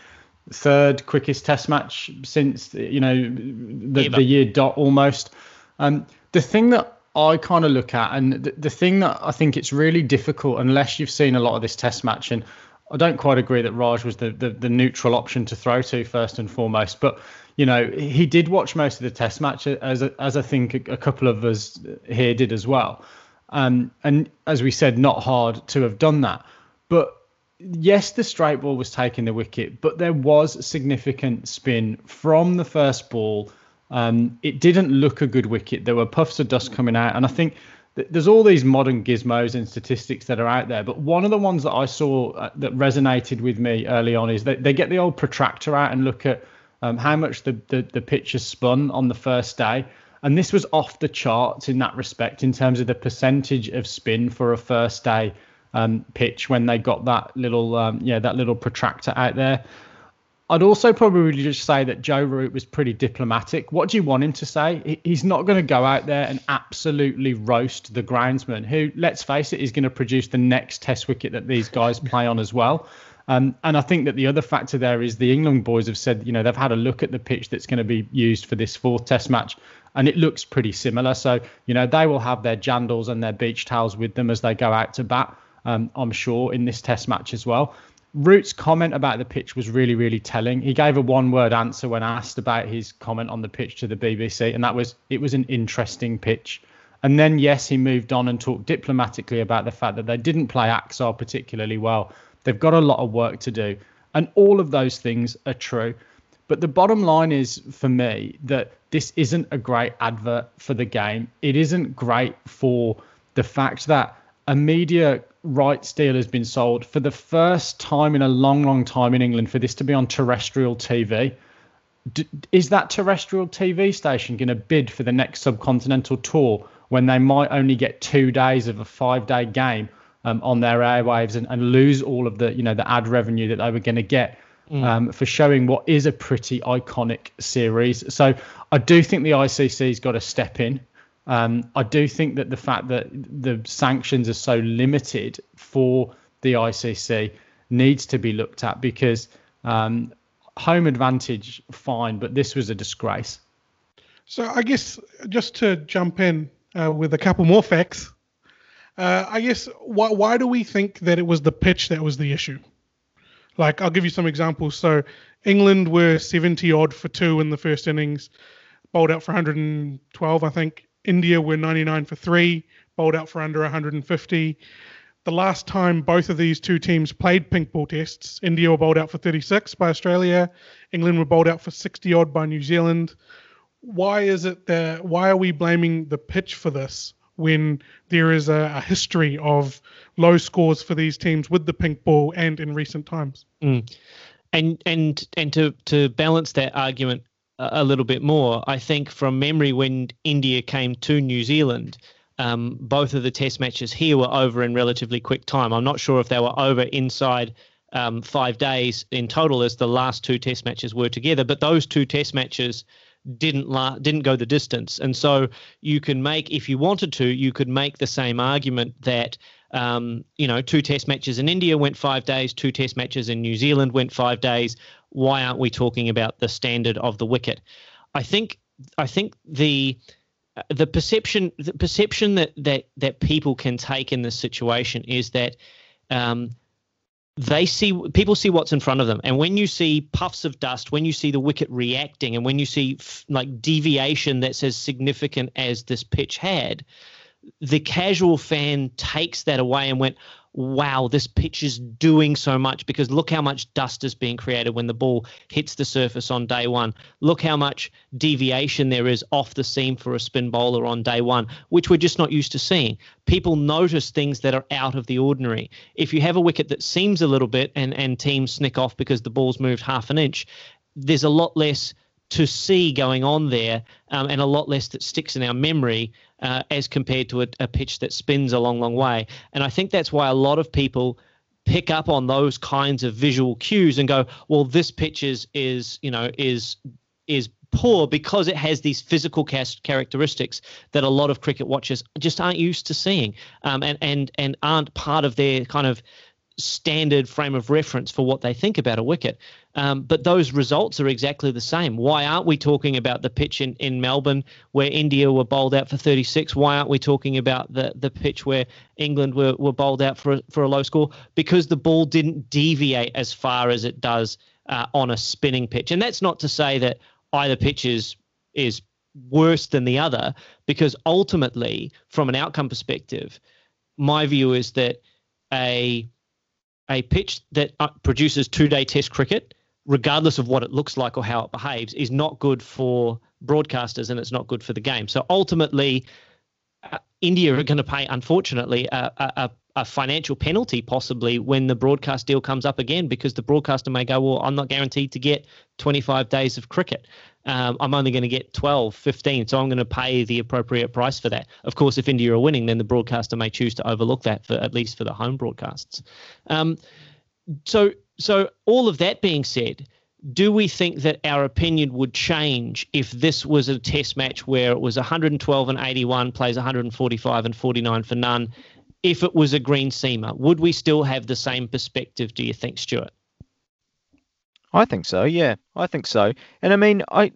third quickest test match since you know the, the year dot almost. Um, the thing that I kind of look at, and the, the thing that I think it's really difficult unless you've seen a lot of this test match, and I don't quite agree that Raj was the, the, the neutral option to throw to first and foremost, but you know he did watch most of the test match as as I think a, a couple of us here did as well, um, and as we said, not hard to have done that, but yes, the straight ball was taking the wicket, but there was significant spin from the first ball. Um, it didn't look a good wicket. There were puffs of dust coming out, and I think th- there's all these modern gizmos and statistics that are out there. But one of the ones that I saw uh, that resonated with me early on is that they get the old protractor out and look at um, how much the, the the pitch spun on the first day. And this was off the charts in that respect in terms of the percentage of spin for a first day um, pitch when they got that little um, yeah that little protractor out there. I'd also probably just say that Joe Root was pretty diplomatic. What do you want him to say? He's not going to go out there and absolutely roast the groundsman, who, let's face it, is going to produce the next Test wicket that these guys play on as well. Um, and I think that the other factor there is the England boys have said, you know, they've had a look at the pitch that's going to be used for this fourth Test match, and it looks pretty similar. So, you know, they will have their jandals and their beach towels with them as they go out to bat um, I'm sure, in this test match as well. Root's comment about the pitch was really, really telling. He gave a one word answer when asked about his comment on the pitch to the BBC, and that was it was an interesting pitch. And then, yes, he moved on and talked diplomatically about the fact that they didn't play Axar particularly well. They've got a lot of work to do. And all of those things are true. But the bottom line is for me that this isn't a great advert for the game. It isn't great for the fact that a media rights deal has been sold for the first time in a long, long time in England for this to be on terrestrial TV. D- is that terrestrial TV station going to bid for the next subcontinental tour when they might only get two days of a five-day game um, on their airwaves and, and lose all of the, you know, the ad revenue that they were going to get mm. um, for showing what is a pretty iconic series? So I do think the ICC's got to step in um, I do think that the fact that the sanctions are so limited for the ICC needs to be looked at because um, home advantage, fine, but this was a disgrace. So I guess just to jump in uh, with a couple more facts, uh, I guess why why do we think that it was the pitch that was the issue? Like I'll give you some examples. So England were 70 odd for two in the first innings, bowled out for 112, I think. India were 99 for three, bowled out for under 150. The last time both of these two teams played pink ball tests, India were bowled out for 36 by Australia, England were bowled out for 60 odd by New Zealand. Why is it that? Why are we blaming the pitch for this when there is a, a history of low scores for these teams with the pink ball and in recent times? Mm. And and and to to balance that argument a little bit more. I think from memory, when India came to New Zealand, um, both of the test matches here were over in relatively quick time. I'm not sure if they were over inside um, five days in total as the last two test matches were together, but those two test matches didn't la- didn't go the distance. And so you can make, if you wanted to, you could make the same argument that um, you know, two test matches in India went five days, two test matches in New Zealand went five days. Why aren't we talking about the standard of the wicket? I think I think the the perception the perception that that that people can take in this situation is that um, they see people see what's in front of them and when you see puffs of dust when you see the wicket reacting and when you see f- like deviation that's as significant as this pitch had the casual fan takes that away and went, wow, this pitch is doing so much because look how much dust is being created when the ball hits the surface on day one. Look how much deviation there is off the seam for a spin bowler on day one, which we're just not used to seeing. People notice things that are out of the ordinary. If you have a wicket that seams a little bit and, and teams snick off because the ball's moved half an inch, there's a lot less to see going on there um, and a lot less that sticks in our memory uh, as compared to a, a, pitch that spins a long, long way. And I think that's why a lot of people pick up on those kinds of visual cues and go, well, this pitch is, is you know, is is poor because it has these physical characteristics that a lot of cricket watchers just aren't used to seeing um, and, and, and aren't part of their kind of standard frame of reference for what they think about a wicket. Um, but those results are exactly the same. Why aren't we talking about the pitch in, in Melbourne where India were bowled out for 36? Why aren't we talking about the, the pitch where England were, were bowled out for a, for a low score? Because the ball didn't deviate as far as it does uh, on a spinning pitch. And that's not to say that either pitch is, is worse than the other, because ultimately, from an outcome perspective, my view is that a a pitch that uh, produces two day test cricket, regardless of what it looks like or how it behaves, is not good for broadcasters and it's not good for the game. So ultimately, uh, India are going to pay, unfortunately, a, a, a, financial penalty possibly when the broadcast deal comes up again because the broadcaster may go, Well, I'm not guaranteed to get 25 days of cricket. Um, I'm only going to get 12, 15, so I'm going to pay the appropriate price for that. Of course, if India are winning, then the broadcaster may choose to overlook that for at least for the home broadcasts. Um, so, so all of that being said, do we think that our opinion would change if this was a test match where it was 112 and 81 plays 145 and 49 for none if it was a green seamer? Would we still have the same perspective do you think stuart? I think so yeah i think so. And i mean i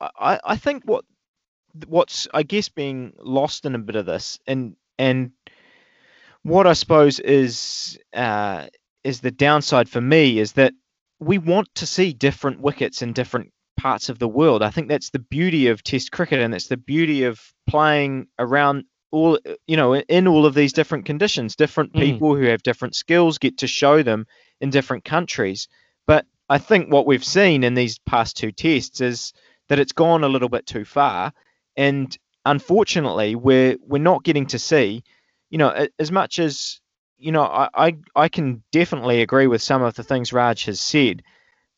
i i think what what's i guess being lost in a bit of this and and what i suppose is uh is the downside for me is that we want to see different wickets in different parts of the world. I think that's the beauty of Test cricket, and that's the beauty of playing around all, you know, in all of these different conditions. Different mm. people who have different skills get to show them in different countries. But I think what we've seen in these past two tests is that it's gone a little bit too far, and unfortunately, we're we're not getting to see, you know, as much as you know, I, I, I can definitely agree with some of the things Raj has said,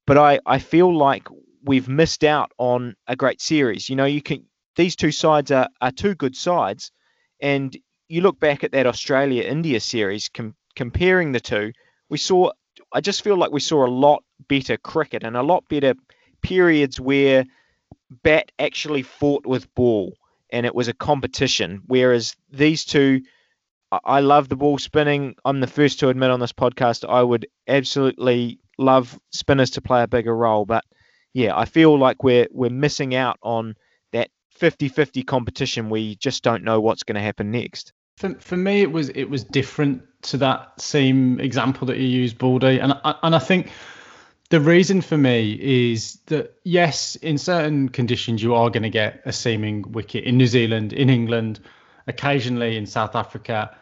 but I, I feel like we've missed out on a great series. You know, you can these two sides are, are two good sides, and you look back at that Australia India series, com- comparing the two, we saw. I just feel like we saw a lot better cricket and a lot better periods where bat actually fought with ball and it was a competition. Whereas these two I love the ball spinning. I'm the first to admit on this podcast I would absolutely love spinners to play a bigger role, but yeah, I feel like we're we're missing out on that 50-50 competition. We just don't know what's going to happen next. For, for me, it was it was different to that same example that you used, Baldy, and I, and I think the reason for me is that yes, in certain conditions you are going to get a seaming wicket in New Zealand, in England occasionally in South Africa.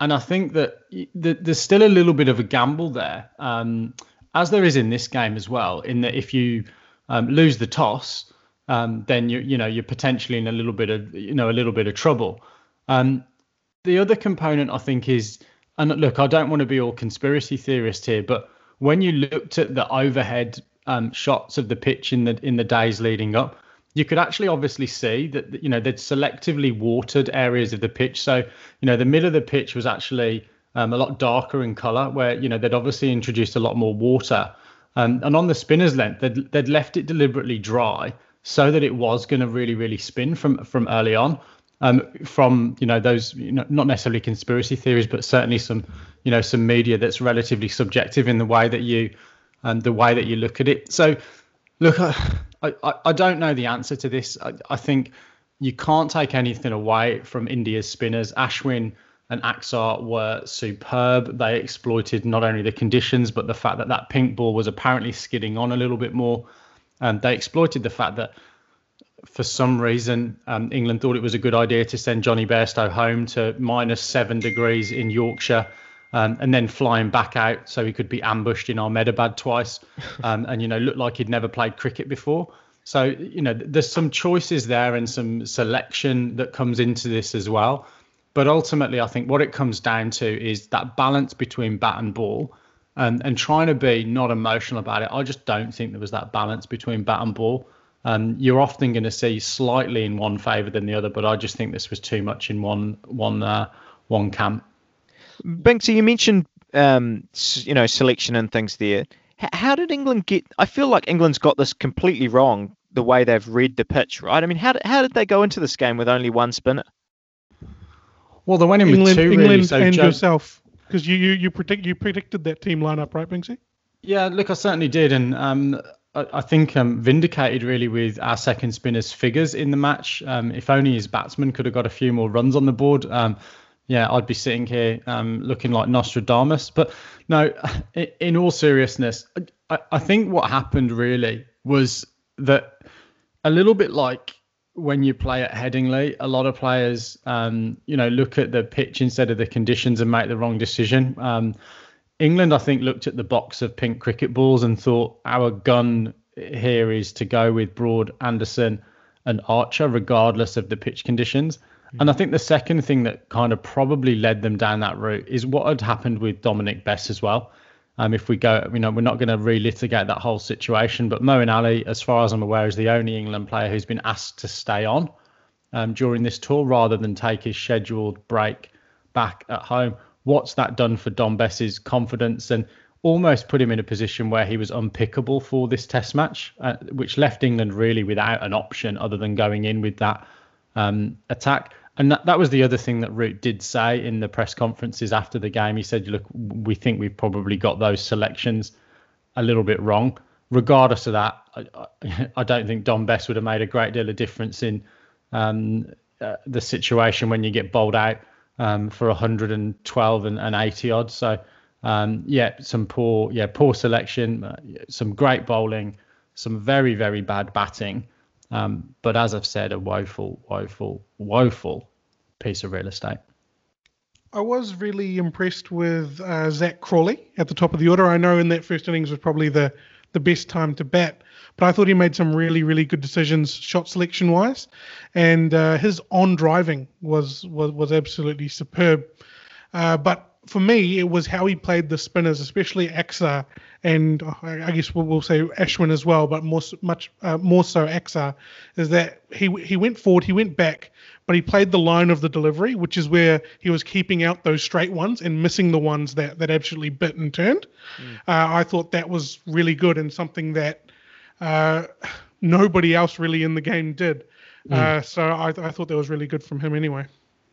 And I think that there's still a little bit of a gamble there, um, as there is in this game as well. In that if you um, lose the toss, um, then you you know you're potentially in a little bit of you know a little bit of trouble. Um, the other component I think is, and look, I don't want to be all conspiracy theorist here, but when you looked at the overhead um, shots of the pitch in the in the days leading up, you could actually obviously see that you know they'd selectively watered areas of the pitch. So you know the middle of the pitch was actually um, a lot darker in color, where you know they'd obviously introduced a lot more water. Um, and on the spinner's length, they'd, they'd left it deliberately dry so that it was going to really really spin from from early on. Um, from you know those you know not necessarily conspiracy theories, but certainly some you know some media that's relatively subjective in the way that you and um, the way that you look at it. So look. I, I, don't know the answer to this. I, I think you can't take anything away from India's spinners. Ashwin and Axar were superb. They exploited not only the conditions, but the fact that that pink ball was apparently skidding on a little bit more. And they exploited the fact that for some reason, um, England thought it was a good idea to send Jonny Bairstow home to minus seven degrees in Yorkshire um, and then flying back out so he could be ambushed in Ahmedabad twice, um, and you know looked like he'd never played cricket before. So you know there's some choices there and some selection that comes into this as well. But ultimately, I think what it comes down to is that balance between bat and ball, and and trying to be not emotional about it. I just don't think there was that balance between bat and ball. Um, you're often going to see slightly in one favour than the other, but I just think this was too much in one one uh, one camp. Banksy, you mentioned um, you know selection and things there. H- how did England get? I feel like England's got this completely wrong. The way they've read the pitch, right? I mean, how did, how did they go into this game with only one spinner? Well, they went in England, with two. England really, so and Joe... yourself, because you, you you predict you predicted that team lineup, right, Banksy? Yeah, look, I certainly did, and um, I, I, think um, vindicated really with our second spinner's figures in the match. Um, if only his batsman could have got a few more runs on the board. Um, yeah, I'd be sitting here um, looking like Nostradamus. But no, in all seriousness, I, I think what happened really was that a little bit like when you play at Headingley, a lot of players, um, you know, look at the pitch instead of the conditions and make the wrong decision. Um, England, I think, looked at the box of pink cricket balls and thought our gun here is to go with Broad, Anderson, and Archer, regardless of the pitch conditions. Mm-hmm. And I think the second thing that kind of probably led them down that route is what had happened with Dominic Bess as well. Um, if we go, you know, we're not going to relitigate that whole situation, but Moeen Ali, as far as I'm aware, is the only England player who's been asked to stay on um, during this tour rather than take his scheduled break back at home. What's that done for Dom Bess's confidence and almost put him in a position where he was unpickable for this test match, uh, which left England really without an option other than going in with that um, attack. And that, that was the other thing that Root did say in the press conferences after the game. He said, look, we think we've probably got those selections a little bit wrong. Regardless of that, I, I don't think Dom Bess would have made a great deal of difference in um, uh, the situation when you get bowled out um, for 112 and, and 80 odds. So, um, yeah, some poor, yeah, poor selection, uh, some great bowling, some very, very bad batting. Um, but as I've said, a woeful, woeful, woeful piece of real estate. I was really impressed with uh, Zak Crawley at the top of the order. I know in that first innings was probably the the best time to bat, but I thought he made some really really good decisions shot selection wise, and uh, his on driving was was was absolutely superb. Uh, but for me, it was how he played the spinners, especially Axar and uh, I guess we'll, we'll, say Ashwin as well, but more much uh, more so Axar, is that he he went forward, he went back, but he played the line of the delivery, which is where he was keeping out those straight ones and missing the ones that that absolutely bit and turned. Mm. Uh, I thought that was really good and something that uh, nobody else really in the game did. Mm. so I, I thought that was really good from him anyway.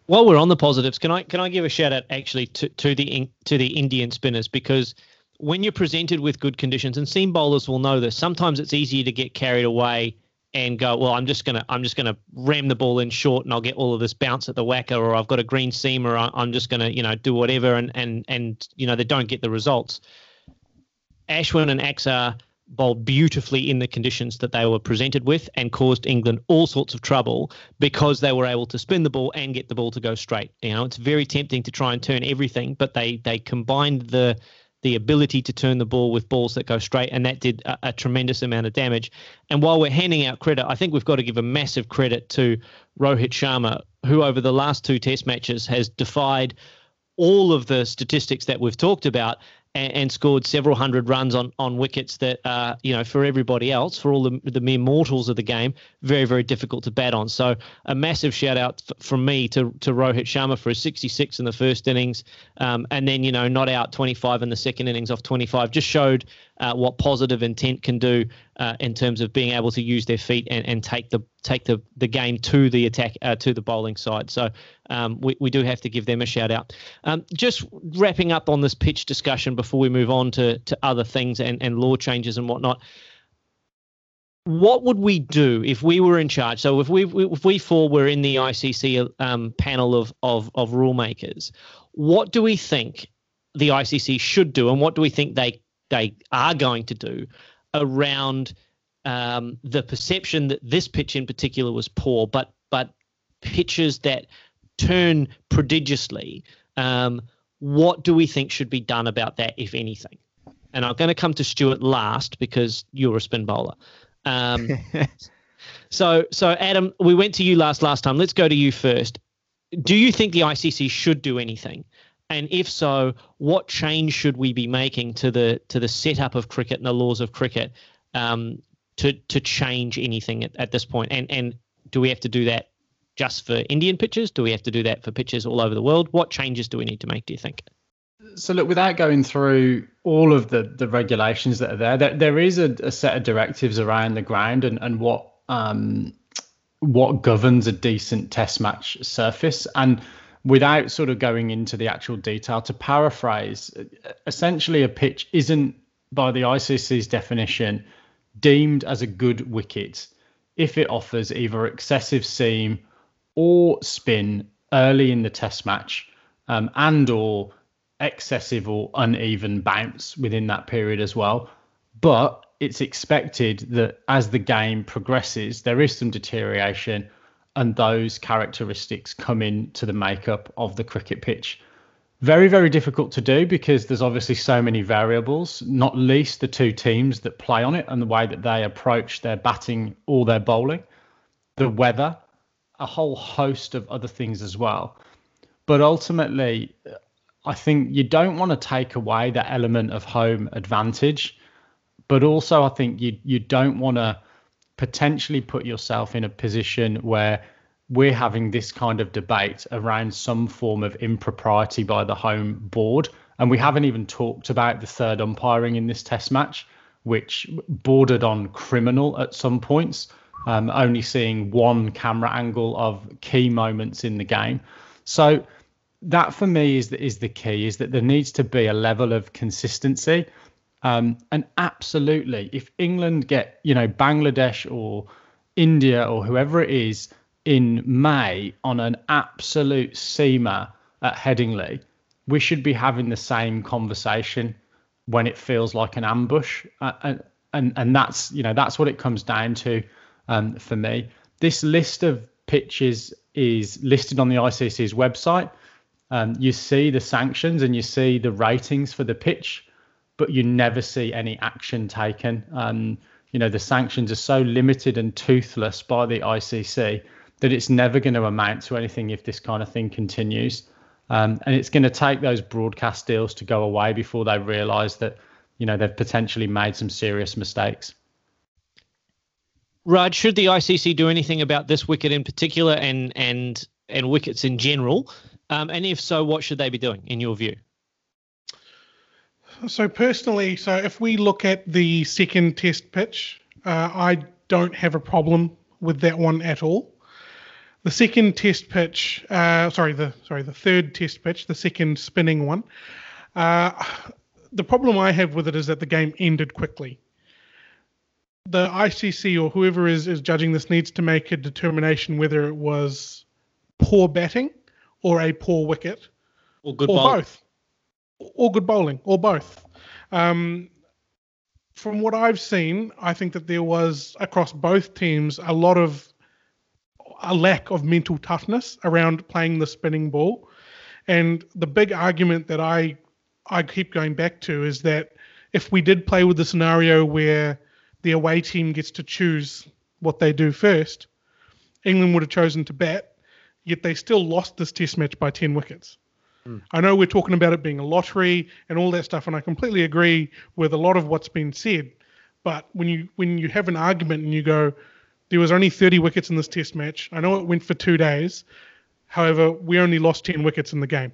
While we're on the positives, can I can I give a shout out actually to, to the to the Indian spinners because when you're presented with good conditions, and seam bowlers will know this, sometimes it's easier to get carried away and go, well, I'm just gonna I'm just gonna ram the ball in short, and I'll get all of this bounce at the whacker, or I've got a green seam, or I'm just gonna you know do whatever, and and and you know they don't get the results. Ashwin and Axar bowled beautifully in the conditions that they were presented with and caused England all sorts of trouble because they were able to spin the ball and get the ball to go straight. You know, it's very tempting to try and turn everything, but they they combined the the ability to turn the ball with balls that go straight, and that did a, a, tremendous amount of damage. And while we're handing out credit, I think we've got to give a massive credit to Rohit Sharma, who over the last two Test matches has defied all of the statistics that we've talked about and, and, scored several hundred runs on on wickets that uh, you know for everybody else, for all the the mere mortals of the game, very very difficult to bat on. So a massive shout out f- from me to to Rohit Sharma for his 66 in the first innings, um, and then you know not out 25 in the second innings off 25, just showed uh, what positive intent can do uh, in terms of being able to use their feet and, and take the take the, the game to the attack uh, to the bowling side. So um, we, we do have to give them a shout out. Um, just wrapping up on this pitch discussion before we move on to, to other things and, and law changes and whatnot. What would we do if we were in charge? So if we if we four were in the ICC um, panel of, of of rule makers, what do we think the ICC should do, and what do we think they they are going to do around um, the perception that this pitch in particular was poor, but but pitches that turn prodigiously. Um, what do we think should be done about that, if anything? And I'm going to come to Stuart last because you're a spin bowler. Um, so, so Adam, we went to you last last time. Let's go to you first. Do you think the ICC should do anything? And if so, what change should we be making to the to the setup of cricket and the laws of cricket um, to to change anything at, at this point? And and do we have to do that just for Indian pitches? Do we have to do that for pitches all over the world? What changes do we need to make? Do you think? So look, without going through all of the the regulations that are there, there, there is a, a set of directives around the ground and and what um what governs a decent test match surface and without sort of going into the actual detail, to paraphrase, essentially a pitch isn't by the ICC's definition, deemed as a good wicket if it offers either excessive seam or spin early in the test match um, and or excessive or uneven bounce within that period as well. But it's expected that as the game progresses, there is some deterioration and those characteristics come into the makeup of the cricket pitch. Very, very difficult to do because there's obviously so many variables, not least the two teams that play on it and the way that they approach their batting or their bowling, the weather, a whole host of other things as well. But ultimately, I think you don't want to take away that element of home advantage, but also I think you you don't want to potentially put yourself in a position where we're having this kind of debate around some form of impropriety by the home board. And we haven't even talked about the third umpiring in this test match, which bordered on criminal at some points, um, only seeing one camera angle of key moments in the game. So that for me is the, is the key, is that there needs to be a level of consistency. Um, and absolutely, if England get, you know, Bangladesh or India or whoever it is in May on an absolute seamer at Headingley, we should be having the same conversation when it feels like an ambush. Uh, and, and and that's you know that's what it comes down to um, for me. This list of pitches is listed on the ICC's website. Um, you see the sanctions and you see the ratings for the pitch, but you never see any action taken. Um, you know the sanctions are so limited and toothless by the ICC that it's never going to amount to anything if this kind of thing continues. Um, and it's going to take those broadcast deals to go away before they realise that, you know, they've potentially made some serious mistakes. Raj, should the ICC do anything about this wicket in particular and and and wickets in general? Um, and if so, what should they be doing in your view? So personally, so if we look at the second test pitch, uh, I don't have a problem with that one at all. The second test pitch, uh, sorry, the sorry, the third test pitch, the second spinning one. Uh, the problem I have with it is that the game ended quickly. The ICC or whoever is is judging this needs to make a determination whether it was poor batting or a poor wicket, or good or both, or good bowling, or both. Um, from what I've seen, I think that there was across both teams a lot of a lack of mental toughness around playing the spinning ball. And the big argument that I I keep going back to is that if we did play with the scenario where the away team gets to choose what they do first, England would have chosen to bat, yet they still lost this test match by 10 wickets. I know we're talking about it being a lottery and all that stuff, and I completely agree with a lot of what's been said. But when you when you have an argument and you go, there was only 30 wickets in this test match. I know it went for two days. However, we only lost 10 wickets in the game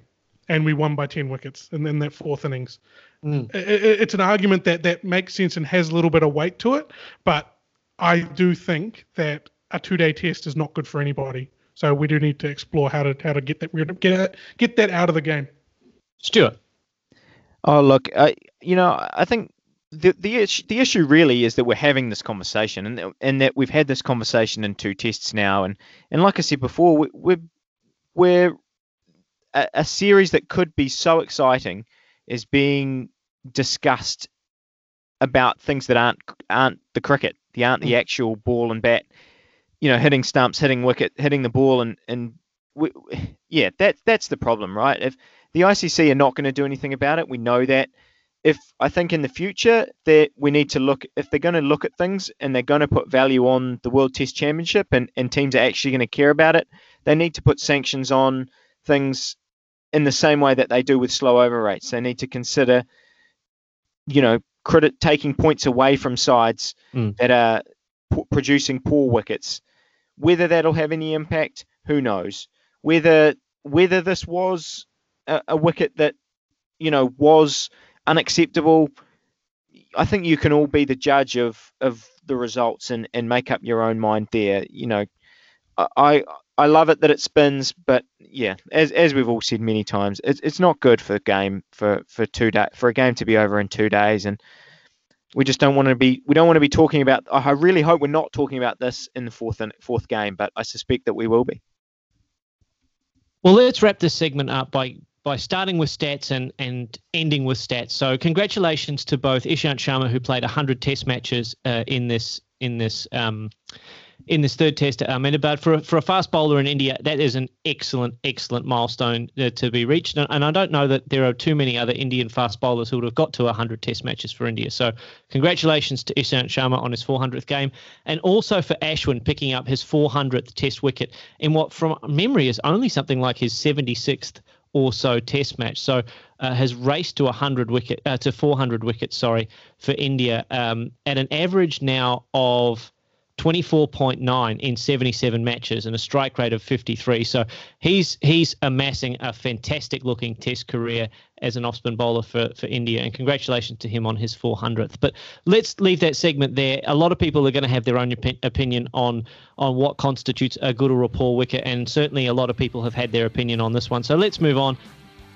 and we won by 10 wickets in, in that fourth innings. Mm. It, it- it's an argument that, that makes sense and has a little bit of weight to it. But I do think that a two day test is not good for anybody. So we do need to explore how to how to get that get it, get that out of the game. Stuart. Oh, look, I, you know, I think the the issue, the issue really is that we're having this conversation, and that- and that we've had this conversation in two tests now, and and like I said before, we, we're we're a, a series that could be so exciting is being discussed about things that aren't aren't the cricket, the aren't the mm. actual ball and bat, you know, hitting stumps, hitting wicket, hitting the ball, and and we, yeah, that that's the problem, right? If the ICC are not going to do anything about it, we know that. If I think in the future that we need to look, if they're going to look at things and they're going to put value on the World Test Championship and, and teams are actually going to care about it, they need to put sanctions on things in the same way that they do with slow over rates. They need to consider, you know, credit taking points away from sides Mm. that are p- producing poor wickets. Whether that'll have any impact, who knows? Whether whether this was a, a wicket that you know was unacceptable, I think you can all be the judge of of the results and and make up your own mind there. You know, I I, love it that it spins, but yeah, as as we've all said many times, it's it's not good for game for for two day for a game to be over in two days and. We just don't want to be we don't want to be talking about. I really hope we're not talking about this in the fourth and fourth game, but I suspect that we will be. Well, let's wrap this segment up by by starting with stats and and ending with stats. So, congratulations to both Ishant Sharma, who played 100 Test matches uh, in this in this um, in this third test at Ahmedabad. For a, for a fast bowler in India, that is an excellent, excellent milestone uh, to be reached. And, and, I don't know that there are too many other Indian fast bowlers who would have got to 100 test matches for India. So congratulations to Ishant Sharma on his 400th game. And also for Ashwin picking up his 400th test wicket in what, from memory, is only something like his 76th or so test match. So uh, has raced to 100 wicket uh, to 400 wickets, sorry, for India um, at an average now of 24.9 in 77 matches and a strike rate of 53. So he's he's amassing a fantastic looking test career as an off-spin bowler for, for India and congratulations to him on his 400th. But let's leave that segment there. A lot of people are going to have their own op- opinion on on what constitutes a good or a poor wicket and certainly a lot of people have had their opinion on this one. So let's move on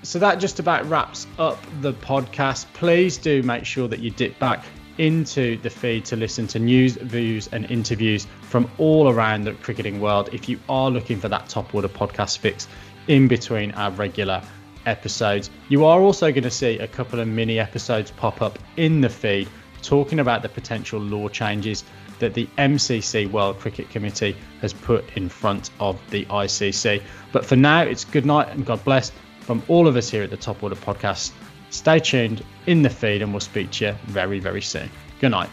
so that just about wraps up the podcast. Please do make sure that you dip back into the feed to listen to news, views, and interviews from all around the cricketing world. If you are looking for that top order podcast fix in between our regular episodes, you are also going to see a couple of mini episodes pop up in the feed talking about the potential law changes that the MCC World Cricket Committee has put in front of the ICC. But for now, it's good night and God bless from all of us here at the Top Order Podcast. Stay tuned in the feed and we'll speak to you very, very soon. Good night.